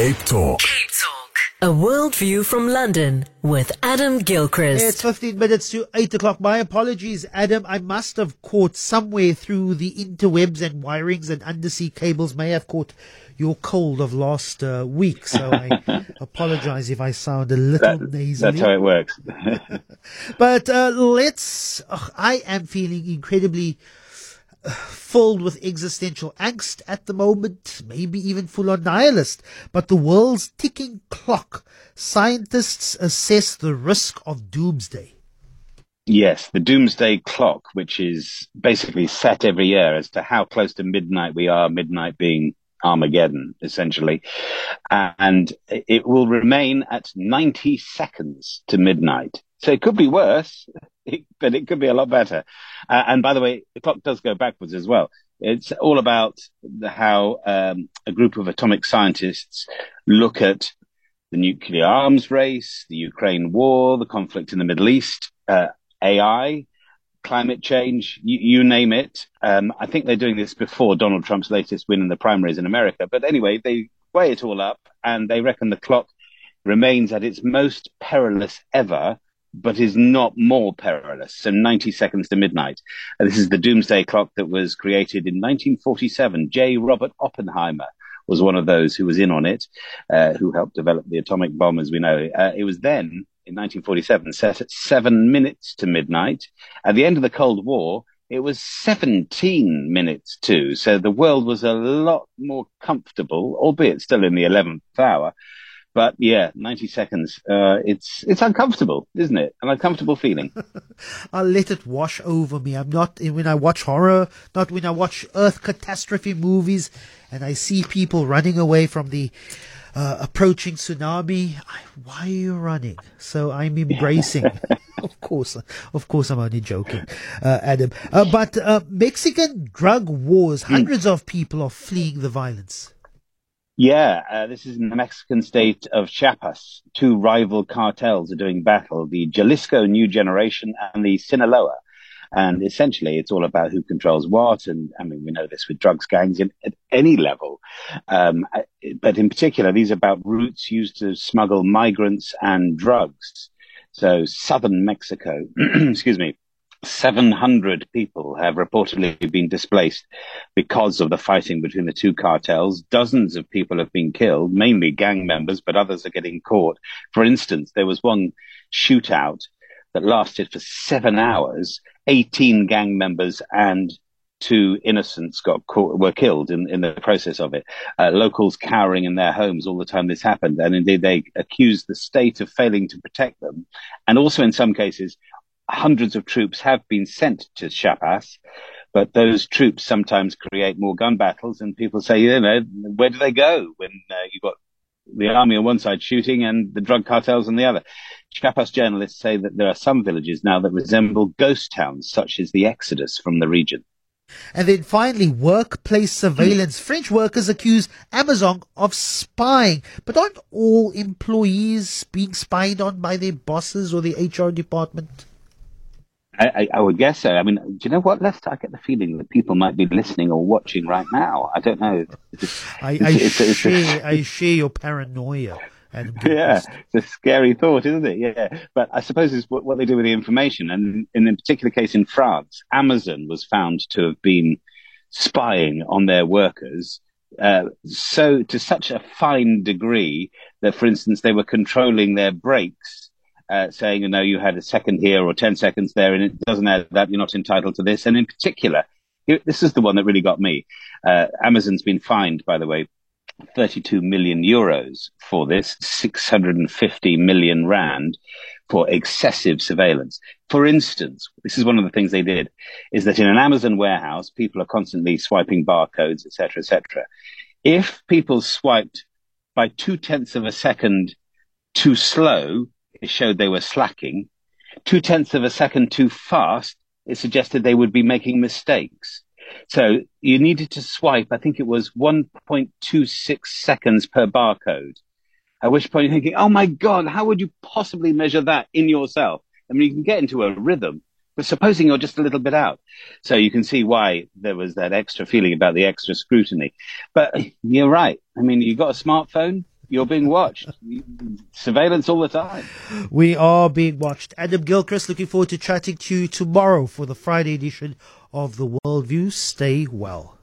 Cape Talk. Cape Talk. A worldview from London with Adam Gilchrist. It's 15 minutes to 8 o'clock. My apologies, Adam. I must have caught somewhere through the interwebs and wirings and undersea cables, may have caught your cold of last uh, week. So I apologize if I sound a little That- nasally. That's how it works. But uh, let's. ugh, I am feeling incredibly filled with existential angst at the moment, maybe even full on nihilist. But the world's ticking clock. Scientists assess the risk of doomsday. yes, the doomsday clock, which is basically set every year as to how close to midnight we are, midnight being Armageddon, essentially. And it will remain at 90 seconds to midnight. So it could be worse, but it could be a lot better. Uh, and by the way, the clock does go backwards as well. It's all about the, how um, a group of atomic scientists look at the nuclear arms race, the Ukraine war, the conflict in the Middle East, uh, AI, climate change, you, you name it. Um, I think they're doing this before Donald Trump's latest win in the primaries in America. But anyway, they weigh it all up and they reckon the clock remains at its most perilous ever, but is not more perilous. So 90 seconds to midnight. And this is the doomsday clock that was created in 1947. J. Robert Oppenheimer was one of those who was in on it, uh, who helped develop the atomic bomb, as we know. Uh, it was then, in 1947, set at seven minutes to midnight. At the end of the Cold War, it was 17 minutes to. So the world was a lot more comfortable, albeit still in the 11th hour. But yeah, 90 seconds. Uh, it's, it's uncomfortable, isn't it? An uncomfortable feeling. I'll let it wash over me. I'm not when I watch horror, not when I watch Earth catastrophe movies, and I see people running away from the uh, approaching tsunami. I, why are you running? So I'm embracing. of course, of course, I'm only joking, uh, Adam. Uh, but uh, Mexican drug wars. Hundreds of people are fleeing the violence. Yeah, uh, this is in the Mexican state of Chiapas. Two rival cartels are doing battle, the Jalisco New Generation and the Sinaloa. And essentially, it's all about who controls what. And I mean, we know this with drugs gangs in, at any level. Um, but in particular, these are about routes used to smuggle migrants and drugs. So southern Mexico, excuse me, 700 people have reportedly been displaced because of the fighting between the two cartels. Dozens of people have been killed, mainly gang members, but others are getting caught. For instance, there was one shootout that lasted for seven hours. 18 gang members and two innocents got caught, were killed in, in the process of it. Uh, locals cowering in their homes all the time this happened. And indeed, they accused the state of failing to protect them. And also in some cases, hundreds of troops have been sent to Chiapas, but those troops sometimes create more gun battles and people say, you know, where do they go when uh, you've got the army on one side shooting and the drug cartels on the other. Chiapas journalists say that there are some villages now that resemble ghost towns, such as the Exodus from the region. And then finally, workplace surveillance. French workers accuse Amazon of spying. But aren't all employees being spied on by their bosses or the HR department? I, I, would guess so. I mean, do you know what, Lester? I get the feeling that people might be listening or watching right now. I don't know. It's I, it's- I it's- it's- share, I share your paranoia. And yeah, it's a scary thought, isn't it? Yeah, but I suppose it's what, what they do with the information. And in a particular case in France, Amazon was found to have been spying on their workers. Uh, so to such a fine degree that, for instance, they were controlling their breaks, uh, saying, you know, you had a second here or 10 seconds there and it doesn't add that. You're not entitled to this. And in particular, this is the one that really got me. Uh, Amazon's been fined, by the way, 32 million euros for this, 650 million rand for excessive surveillance. For instance, this is one of the things they did, is that in an Amazon warehouse, people are constantly swiping barcodes, et cetera, et cetera. If people swiped by two tenths of a second too slow, it showed they were slacking. Two tenths of a second too fast, it suggested they would be making mistakes. So you needed to swipe, I think it was 1.26 seconds per barcode. At which point you're thinking, oh my God, how would you possibly measure that in yourself? I mean, you can get into a rhythm, but supposing you're just a little bit out. So you can see why there was that extra feeling about the extra scrutiny. But you're right. I mean, you've got a smartphone, you're being watched. Surveillance all the time. We are being watched. Adam Gilchrist, looking forward to chatting to you tomorrow for the Friday edition of The Worldview. Stay well.